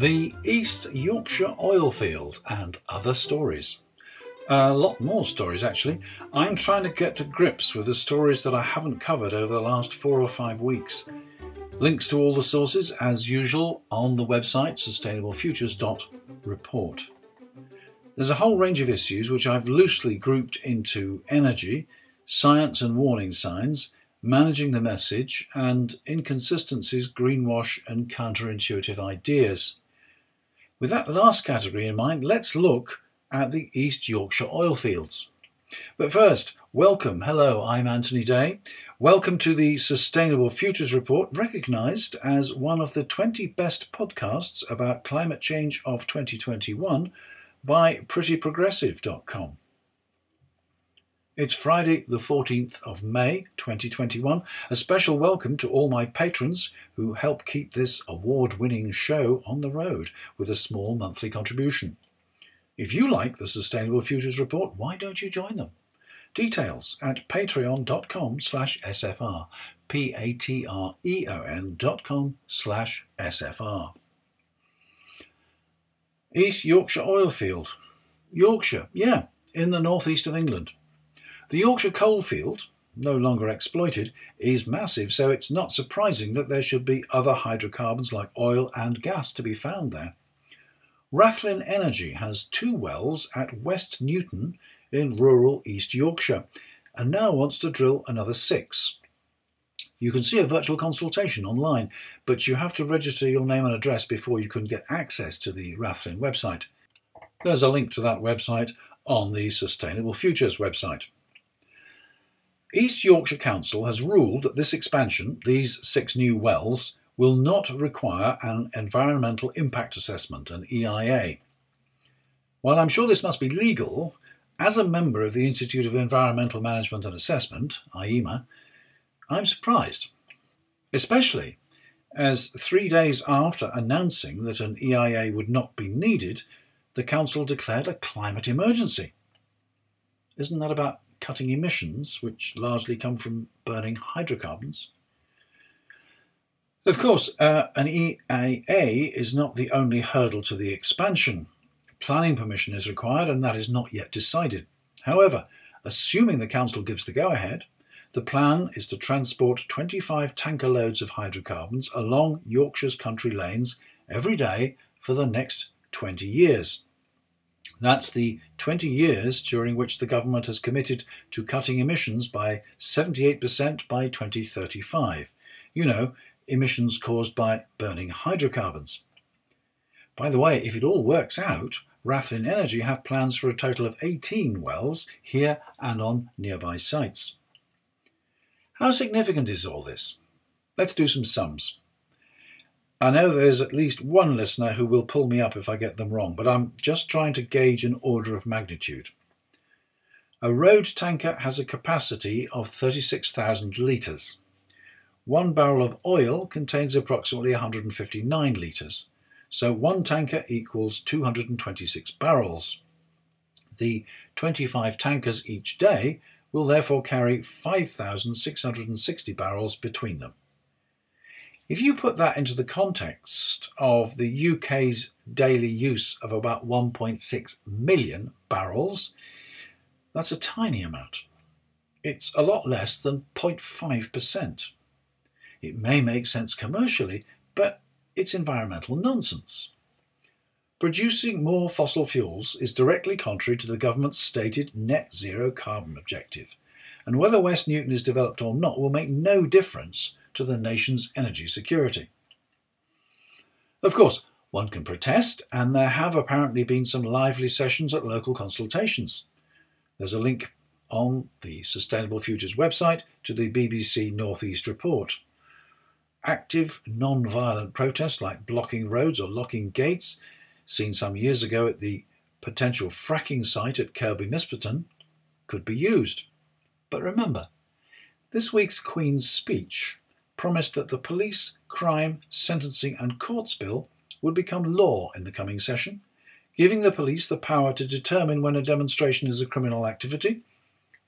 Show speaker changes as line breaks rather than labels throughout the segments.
The East Yorkshire oil field and other stories. A lot more stories, actually. I'm trying to get to grips with the stories that I haven't covered over the last four or five weeks. Links to all the sources, as usual, on the website sustainablefutures.report. There's a whole range of issues which I've loosely grouped into energy, science and warning signs, managing the message, and inconsistencies, greenwash, and counterintuitive ideas. With that last category in mind, let's look at the East Yorkshire oil fields. But first, welcome. Hello, I'm Anthony Day. Welcome to the Sustainable Futures Report, recognised as one of the 20 best podcasts about climate change of 2021 by prettyprogressive.com. It's Friday, the 14th of May 2021. A special welcome to all my patrons who help keep this award winning show on the road with a small monthly contribution. If you like the Sustainable Futures Report, why don't you join them? Details at patreon.com slash SFR. P-A-T-R-E-O-N dot com slash SFR. East Yorkshire Oilfield. Yorkshire, yeah, in the northeast of England. The Yorkshire coalfield, no longer exploited, is massive, so it's not surprising that there should be other hydrocarbons like oil and gas to be found there. Rathlin Energy has two wells at West Newton in rural East Yorkshire and now wants to drill another six. You can see a virtual consultation online, but you have to register your name and address before you can get access to the Rathlin website. There's a link to that website on the Sustainable Futures website. East Yorkshire Council has ruled that this expansion, these six new wells, will not require an Environmental Impact Assessment, an EIA. While I'm sure this must be legal, as a member of the Institute of Environmental Management and Assessment, IEMA, I'm surprised, especially as three days after announcing that an EIA would not be needed, the Council declared a climate emergency. Isn't that about cutting emissions, which largely come from burning hydrocarbons. Of course, uh, an EIA is not the only hurdle to the expansion. Planning permission is required, and that is not yet decided. However, assuming the Council gives the go ahead, the plan is to transport 25 tanker loads of hydrocarbons along Yorkshire's country lanes every day for the next 20 years. That's the 20 years during which the government has committed to cutting emissions by 78% by 2035. You know, emissions caused by burning hydrocarbons. By the way, if it all works out, Rathlin Energy have plans for a total of 18 wells here and on nearby sites. How significant is all this? Let's do some sums. I know there's at least one listener who will pull me up if I get them wrong, but I'm just trying to gauge an order of magnitude. A road tanker has a capacity of 36,000 litres. One barrel of oil contains approximately 159 litres, so one tanker equals 226 barrels. The 25 tankers each day will therefore carry 5,660 barrels between them. If you put that into the context of the UK's daily use of about 1.6 million barrels, that's a tiny amount. It's a lot less than 0.5%. It may make sense commercially, but it's environmental nonsense. Producing more fossil fuels is directly contrary to the government's stated net zero carbon objective, and whether West Newton is developed or not will make no difference to the nation's energy security. Of course, one can protest, and there have apparently been some lively sessions at local consultations. There's a link on the Sustainable Futures website to the BBC North East report. Active, non violent protests like blocking roads or locking gates, seen some years ago at the potential fracking site at Kirby Misperton, could be used. But remember, this week's Queen's speech promised that the Police, Crime, Sentencing and Courts Bill would become law in the coming session, giving the police the power to determine when a demonstration is a criminal activity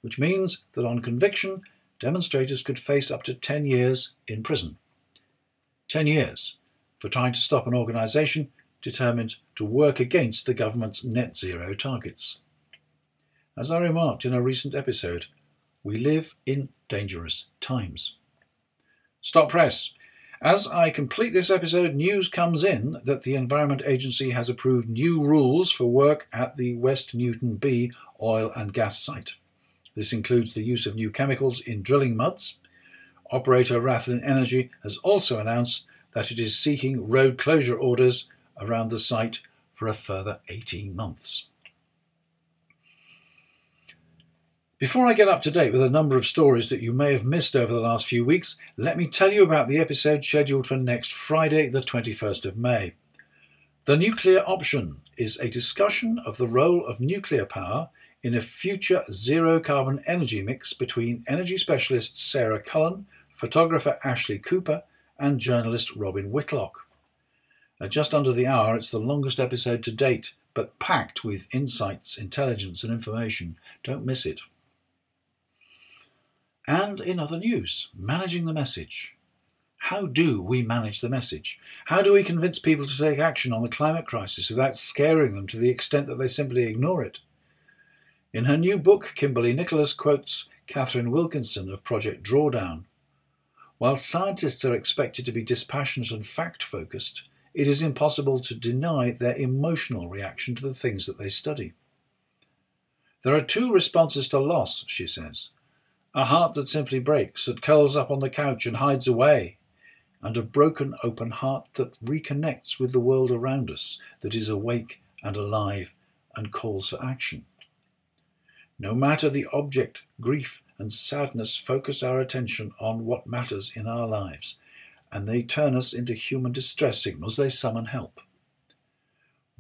which means that on conviction, demonstrators could face up to 10 years in prison. 10 years for trying to stop an organisation determined to work against the government's net zero targets. As I remarked in a recent episode, we live in dangerous times. Stop press. As I complete this episode, news comes in that the Environment Agency has approved new rules for work at the West Newton B oil and gas site. This includes the use of new chemicals in drilling muds. Operator Rathlin Energy has also announced that it is seeking road closure orders around the site for a further 18 months. Before I get up to date with a number of stories that you may have missed over the last few weeks, let me tell you about the episode scheduled for next Friday, the 21st of May. The Nuclear Option is a discussion of the role of nuclear power in a future zero carbon energy mix between energy specialist Sarah Cullen, photographer Ashley Cooper, and journalist Robin Whitlock. At just under the hour, it's the longest episode to date, but packed with insights, intelligence, and information. Don't miss it. And in other news, managing the message. How do we manage the message? How do we convince people to take action on the climate crisis without scaring them to the extent that they simply ignore it? In her new book, Kimberly Nicholas quotes Katharine Wilkinson of Project Drawdown. While scientists are expected to be dispassionate and fact focused, it is impossible to deny their emotional reaction to the things that they study. There are two responses to loss, she says a heart that simply breaks, that curls up on the couch and hides away, and a broken, open heart that reconnects with the world around us, that is awake and alive and calls for action. No matter the object, grief and sadness focus our attention on what matters in our lives, and they turn us into human distress signals, they summon help.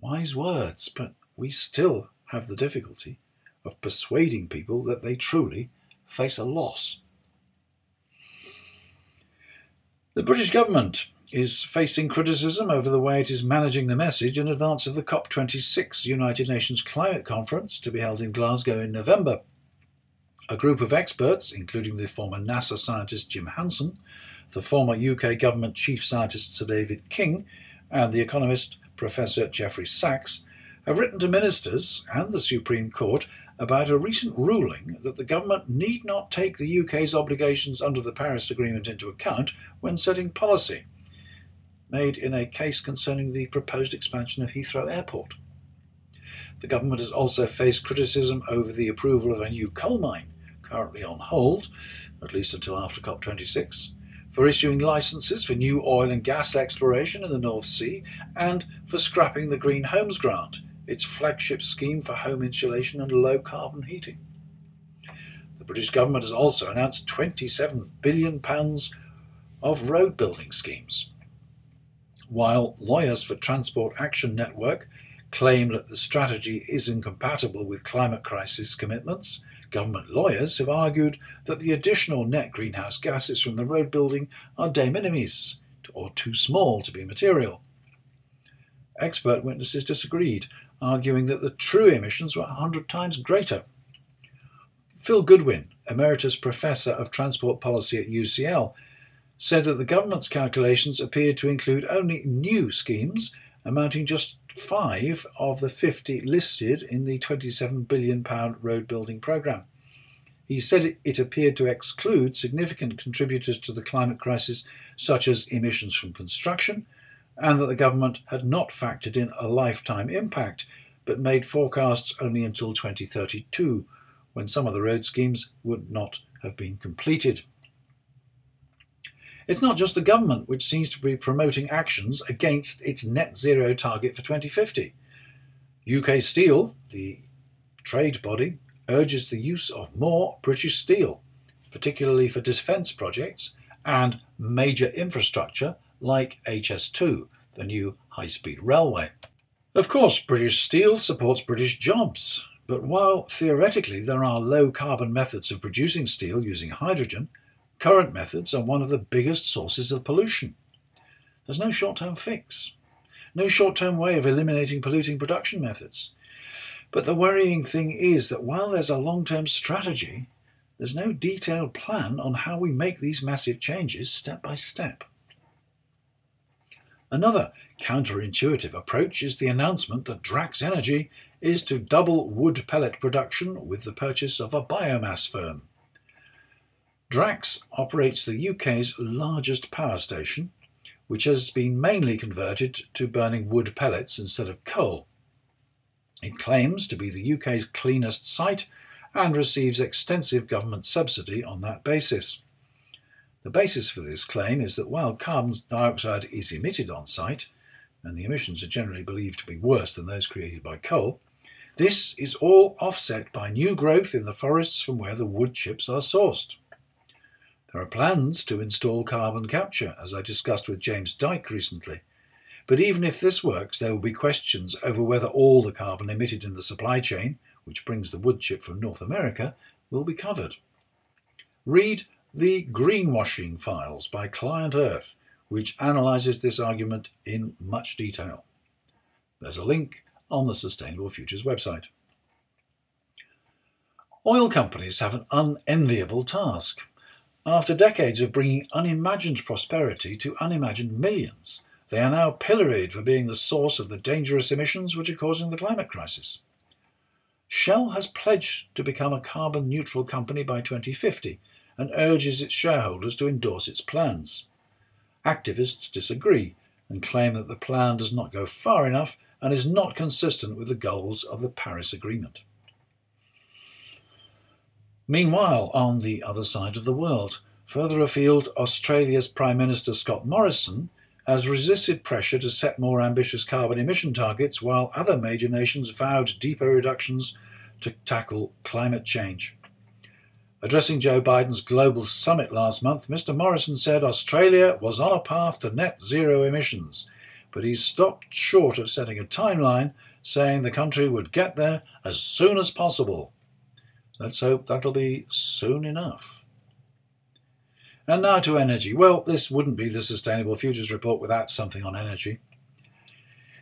Wise words, but we still have the difficulty of persuading people that they truly face a loss. The British government is facing criticism over the way it is managing the message in advance of the COP26 United Nations Climate Conference to be held in Glasgow in November. A group of experts, including the former NASA scientist Jim Hansen, the former UK government chief scientist Sir David King, and the economist Professor Jeffrey Sachs, have written to ministers and the Supreme Court about a recent ruling that the government need not take the UK's obligations under the Paris Agreement into account when setting policy, made in a case concerning the proposed expansion of Heathrow Airport. The government has also faced criticism over the approval of a new coal mine, currently on hold, at least until after COP26, for issuing licenses for new oil and gas exploration in the North Sea, and for scrapping the Green Homes Grant, its flagship scheme for home insulation and low carbon heating. The British government has also announced £27 billion of road building schemes. While lawyers for Transport Action Network claim that the strategy is incompatible with climate crisis commitments, government lawyers have argued that the additional net greenhouse gases from the road building are de minimis or too small to be material. Expert witnesses disagreed, arguing that the true emissions were 100 times greater. Phil Goodwin, Emeritus Professor of Transport Policy at UCL, said that the government's calculations appeared to include only new schemes, amounting just five of the 50 listed in the £27 billion road building programme. He said it appeared to exclude significant contributors to the climate crisis, such as emissions from construction, and that the government had not factored in a lifetime impact, but made forecasts only until 2032, when some of the road schemes would not have been completed. It's not just the government which seems to be promoting actions against its net zero target for 2050. UK Steel, the trade body, urges the use of more British steel, particularly for defence projects and major infrastructure like HS2, the new high speed railway. Of course, British Steel supports British jobs, but while theoretically there are low carbon methods of producing steel using hydrogen, current methods are one of the biggest sources of pollution. There's no short term fix, no short term way of eliminating polluting production methods. But the worrying thing is that while there's a long term strategy, there's no detailed plan on how we make these massive changes step by step. Another counterintuitive approach is the announcement that Drax Energy is to double wood pellet production with the purchase of a biomass firm. Drax operates the UK's largest power station, which has been mainly converted to burning wood pellets instead of coal. It claims to be the UK's cleanest site and receives extensive government subsidy on that basis. The basis for this claim is that while carbon dioxide is emitted on site, and the emissions are generally believed to be worse than those created by coal, this is all offset by new growth in the forests from where the wood chips are sourced. There are plans to install carbon capture, as I discussed with James Dyke recently. But even if this works, there will be questions over whether all the carbon emitted in the supply chain, which brings the wood chip from North America, will be covered. Read the Greenwashing Files by Client Earth, which analyses this argument in much detail. There's a link on the Sustainable Futures website. Oil companies have an unenviable task. After decades of bringing unimagined prosperity to unimagined millions, they are now pilloried for being the source of the dangerous emissions which are causing the climate crisis. Shell has pledged to become a carbon neutral company by 2050 and urges its shareholders to endorse its plans. Activists disagree and claim that the plan does not go far enough and is not consistent with the goals of the Paris Agreement. Meanwhile, on the other side of the world, further afield, Australia's Prime Minister Scott Morrison has resisted pressure to set more ambitious carbon emission targets while other major nations vowed deeper reductions to tackle climate change. Addressing Joe Biden's global summit last month, Mr. Morrison said Australia was on a path to net zero emissions, but he stopped short of setting a timeline, saying the country would get there as soon as possible. Let's hope that'll be soon enough. And now to energy. Well, this wouldn't be the Sustainable Futures Report without something on energy.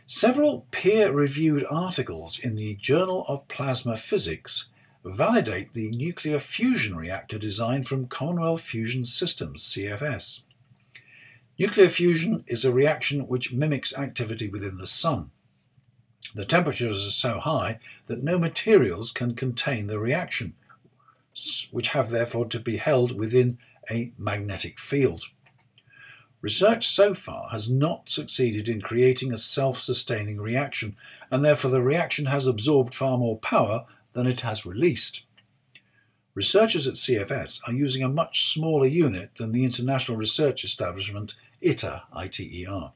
Several peer reviewed articles in the Journal of Plasma Physics validate the nuclear fusion reactor design from Commonwealth Fusion Systems, CFS. Nuclear fusion is a reaction which mimics activity within the Sun. The temperatures are so high that no materials can contain the reaction, which have therefore to be held within a magnetic field. Research so far has not succeeded in creating a self sustaining reaction, and therefore the reaction has absorbed far more power than it has released. Researchers at CFS are using a much smaller unit than the international research establishment ITER, ITER.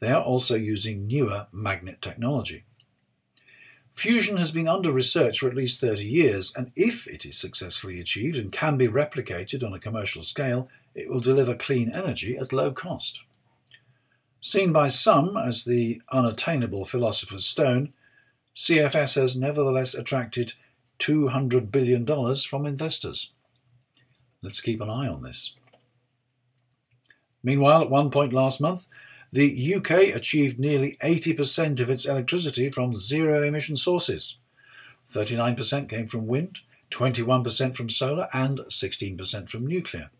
They are also using newer magnet technology. Fusion has been under research for at least 30 years, and if it is successfully achieved and can be replicated on a commercial scale, it will deliver clean energy at low cost. Seen by some as the unattainable philosopher's stone, CFS has nevertheless attracted $200 billion from investors. Let's keep an eye on this. Meanwhile, at one point last month, the UK achieved nearly 80% of its electricity from zero emission sources. 39% came from wind, 21% from solar, and 16% from nuclear.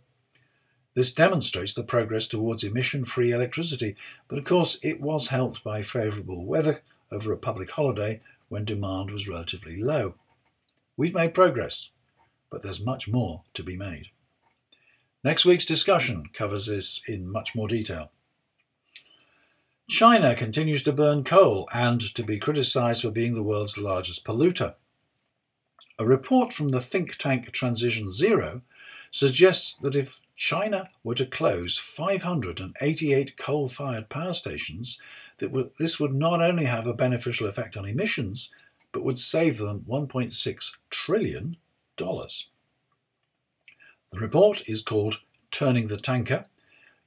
This demonstrates the progress towards emission free electricity, but of course it was helped by favourable weather over a public holiday when demand was relatively low. We've made progress, but there's much more to be made. Next week's discussion covers this in much more detail. China continues to burn coal and to be criticised for being the world's largest polluter. A report from the think tank Transition Zero suggests that if China were to close 588 coal fired power stations, that this would not only have a beneficial effect on emissions, but would save them $1.6 trillion. The report is called Turning the Tanker.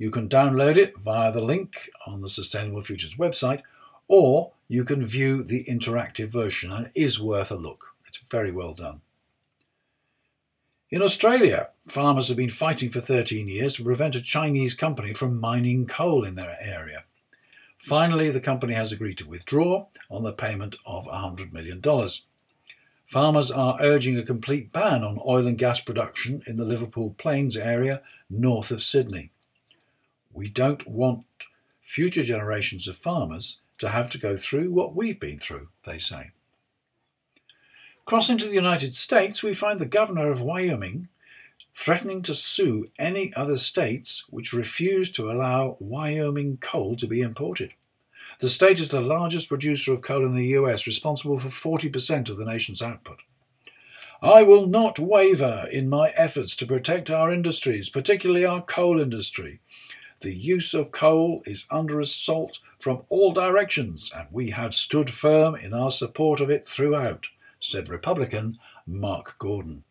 You can download it via the link on the Sustainable Futures website, or you can view the interactive version, and it is worth a look. It's very well done. In Australia, farmers have been fighting for 13 years to prevent a Chinese company from mining coal in their area. Finally, the company has agreed to withdraw on the payment of $100 million. Farmers are urging a complete ban on oil and gas production in the Liverpool Plains area north of Sydney. We don't want future generations of farmers to have to go through what we've been through, they say. Crossing to the United States, we find the governor of Wyoming threatening to sue any other states which refuse to allow Wyoming coal to be imported. The state is the largest producer of coal in the US, responsible for 40% of the nation's output. I will not waver in my efforts to protect our industries, particularly our coal industry. The use of coal is under assault from all directions, and we have stood firm in our support of it throughout, said Republican Mark Gordon.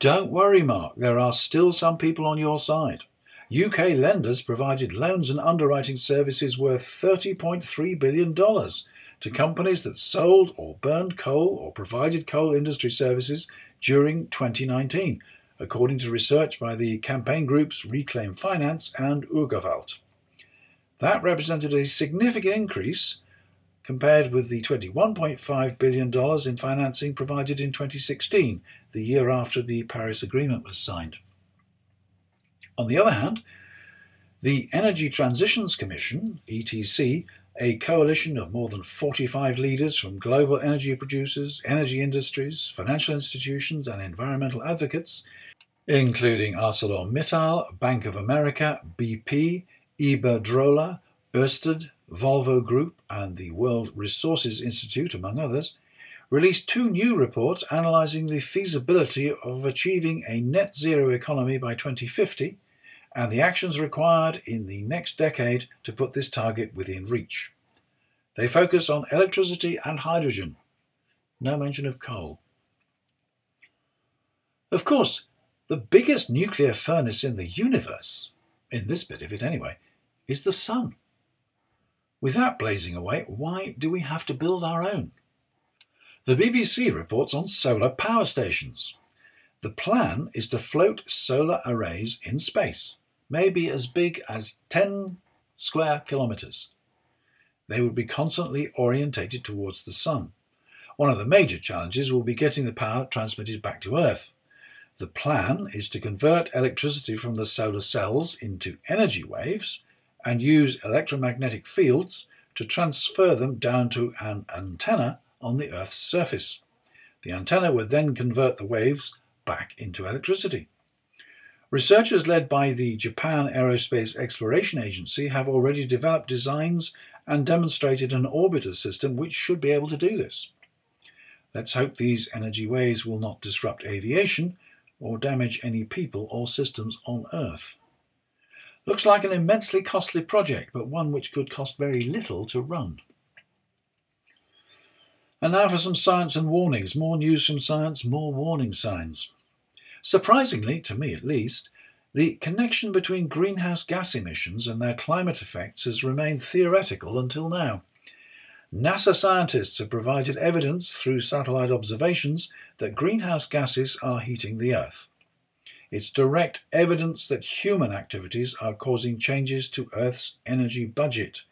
Don't worry, Mark, there are still some people on your side. UK lenders provided loans and underwriting services worth $30.3 billion to companies that sold or burned coal or provided coal industry services during 2019, according to research by the campaign groups Reclaim Finance and Urgewald. That represented a significant increase compared with the $21.5 billion in financing provided in 2016, the year after the Paris Agreement was signed. On the other hand, the Energy Transitions Commission, ETC, a coalition of more than 45 leaders from global energy producers, energy industries, financial institutions, and environmental advocates, including ArcelorMittal, Bank of America, BP, Iberdrola, Ørsted, Volvo Group, and the World Resources Institute, among others, released two new reports analysing the feasibility of achieving a net zero economy by 2050 and the actions required in the next decade to put this target within reach. They focus on electricity and hydrogen, no mention of coal. Of course, the biggest nuclear furnace in the universe, in this bit of it anyway, is the sun. With that blazing away, why do we have to build our own? The BBC reports on solar power stations. The plan is to float solar arrays in space maybe as big as 10 square kilometers. They would be constantly orientated towards the sun. One of the major challenges will be getting the power transmitted back to Earth. The plan is to convert electricity from the solar cells into energy waves and use electromagnetic fields to transfer them down to an antenna on the Earth's surface. The antenna would then convert the waves back into electricity. Researchers led by the Japan Aerospace Exploration Agency have already developed designs and demonstrated an orbiter system which should be able to do this. Let's hope these energy waves will not disrupt aviation or damage any people or systems on Earth. Looks like an immensely costly project, but one which could cost very little to run. And now for some science and warnings. More news from science, more warning signs. Surprisingly, to me at least, the connection between greenhouse gas emissions and their climate effects has remained theoretical until now. NASA scientists have provided evidence through satellite observations that greenhouse gases are heating the Earth. It's direct evidence that human activities are causing changes to Earth's energy budget.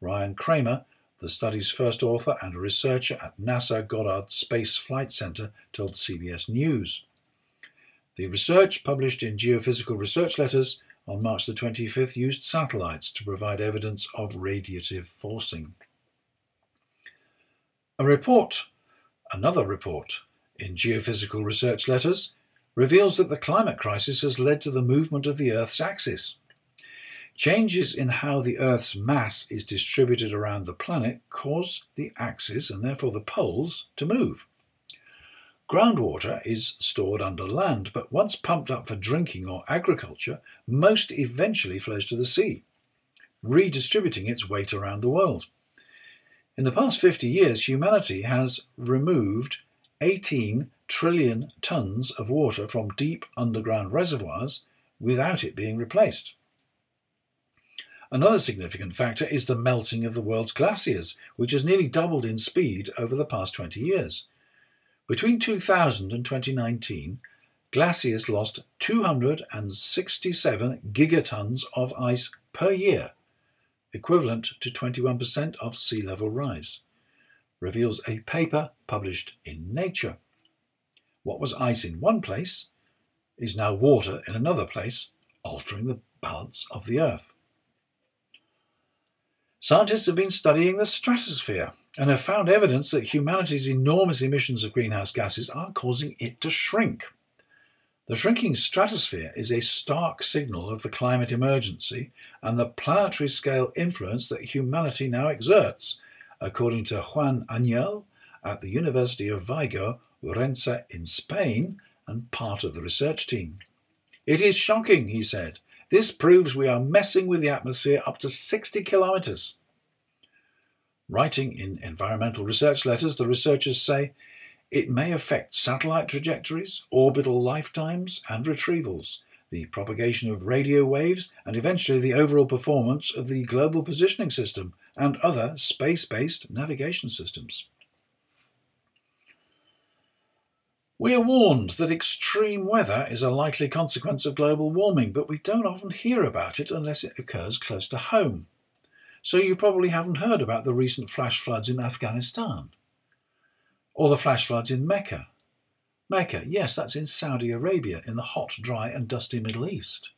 Ryan Kramer, the study's first author and a researcher at NASA Goddard Space Flight Center, told CBS News. The research published in Geophysical Research Letters on March the 25th used satellites to provide evidence of radiative forcing. A report, another report, in Geophysical Research Letters reveals that the climate crisis has led to the movement of the Earth's axis. Changes in how the Earth's mass is distributed around the planet cause the axis and therefore the poles to move. Groundwater is stored under land, but once pumped up for drinking or agriculture, most eventually flows to the sea, redistributing its weight around the world. In the past 50 years, humanity has removed 18 trillion tons of water from deep underground reservoirs without it being replaced. Another significant factor is the melting of the world's glaciers, which has nearly doubled in speed over the past 20 years. Between 2000 and 2019, glaciers lost 267 gigatons of ice per year, equivalent to 21% of sea level rise, reveals a paper published in Nature. What was ice in one place is now water in another place, altering the balance of the Earth. Scientists have been studying the stratosphere and have found evidence that humanity's enormous emissions of greenhouse gases are causing it to shrink. The shrinking stratosphere is a stark signal of the climate emergency and the planetary scale influence that humanity now exerts, according to Juan Añel at the University of Vigo, Ourense in Spain, and part of the research team. It is shocking, he said. This proves we are messing with the atmosphere up to 60 kilometres. Writing in environmental research letters, the researchers say it may affect satellite trajectories, orbital lifetimes, and retrievals, the propagation of radio waves, and eventually the overall performance of the global positioning system and other space based navigation systems. We are warned that extreme weather is a likely consequence of global warming, but we don't often hear about it unless it occurs close to home. So you probably haven't heard about the recent flash floods in Afghanistan or the flash floods in Mecca. Mecca, yes, that's in Saudi Arabia in the hot, dry, and dusty Middle East.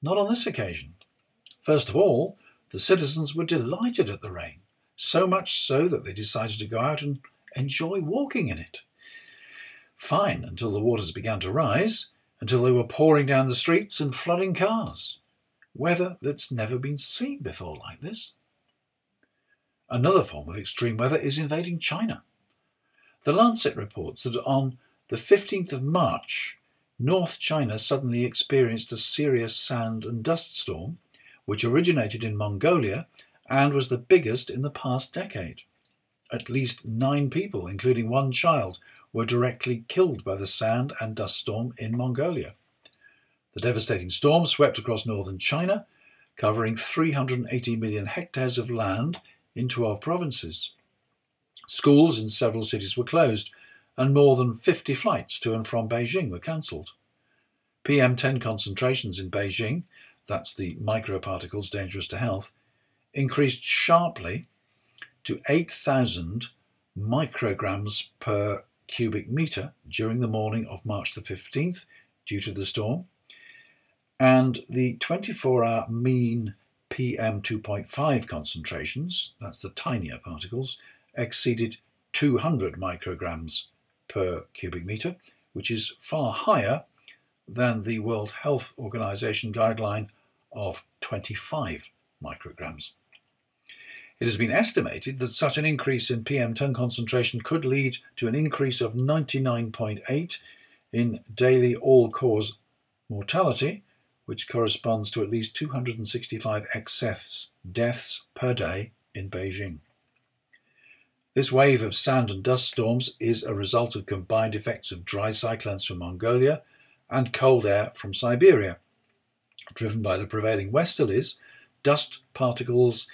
Not on this occasion. First of all, the citizens were delighted at the rain, so much so that they decided to go out and enjoy walking in it fine until the waters began to rise, until they were pouring down the streets and flooding cars. Weather that's never been seen before like this. Another form of extreme weather is invading China. The Lancet reports that on the 15th of March, North China suddenly experienced a serious sand and dust storm, which originated in Mongolia and was the biggest in the past decade. At least nine people, including one child, were directly killed by the sand and dust storm in Mongolia. The devastating storm swept across northern China, covering 380 million hectares of land in 12 provinces. Schools in several cities were closed, and more than 50 flights to and from Beijing were cancelled. PM10 concentrations in Beijing, that's the microparticles dangerous to health, increased sharply to 8,000 micrograms per cubic metre during the morning of March the 15th due to the storm, and the 24 hour mean PM 2.5 concentrations, that's the tinier particles, exceeded 200 micrograms per cubic metre, which is far higher than the World Health Organization guideline of 25 micrograms. It has been estimated that such an increase in PM10 concentration could lead to an increase of 99.8 in daily all cause mortality, which corresponds to at least 265 excess deaths per day in Beijing. This wave of sand and dust storms is a result of combined effects of dry cyclones from Mongolia and cold air from Siberia. Driven by the prevailing westerlies, dust particles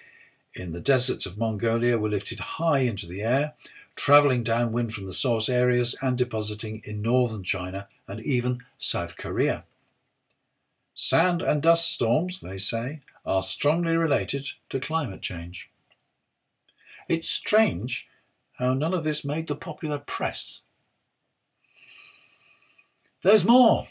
in the deserts of Mongolia were lifted high into the air, travelling downwind from the source areas and depositing in northern China and even South Korea. Sand and dust storms, they say, are strongly related to climate change. It's strange how none of this made the popular press. There's more.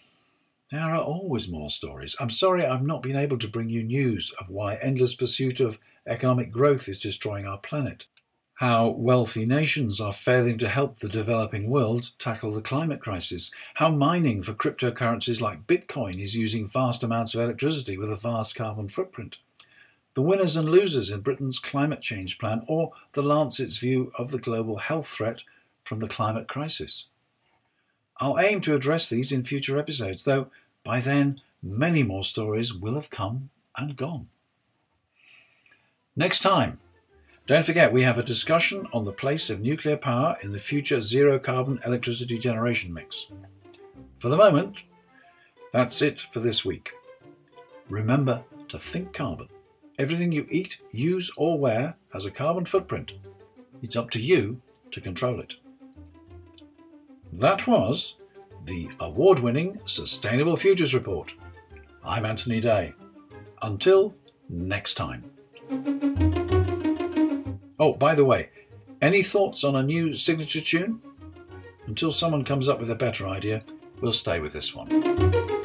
There are always more stories. I'm sorry I've not been able to bring you news of why endless pursuit of economic growth is destroying our planet, how wealthy nations are failing to help the developing world tackle the climate crisis, how mining for cryptocurrencies like Bitcoin is using vast amounts of electricity with a vast carbon footprint, the winners and losers in Britain's climate change plan, or the Lancet's view of the global health threat from the climate crisis. I'll aim to address these in future episodes, though by then many more stories will have come and gone. Next time, don't forget we have a discussion on the place of nuclear power in the future zero carbon electricity generation mix. For the moment, that's it for this week. Remember to think carbon. Everything you eat, use, or wear has a carbon footprint. It's up to you to control it. That was the award winning Sustainable Futures Report. I'm Anthony Day. Until next time. Oh, by the way, any thoughts on a new signature tune? Until someone comes up with a better idea, we'll stay with this one.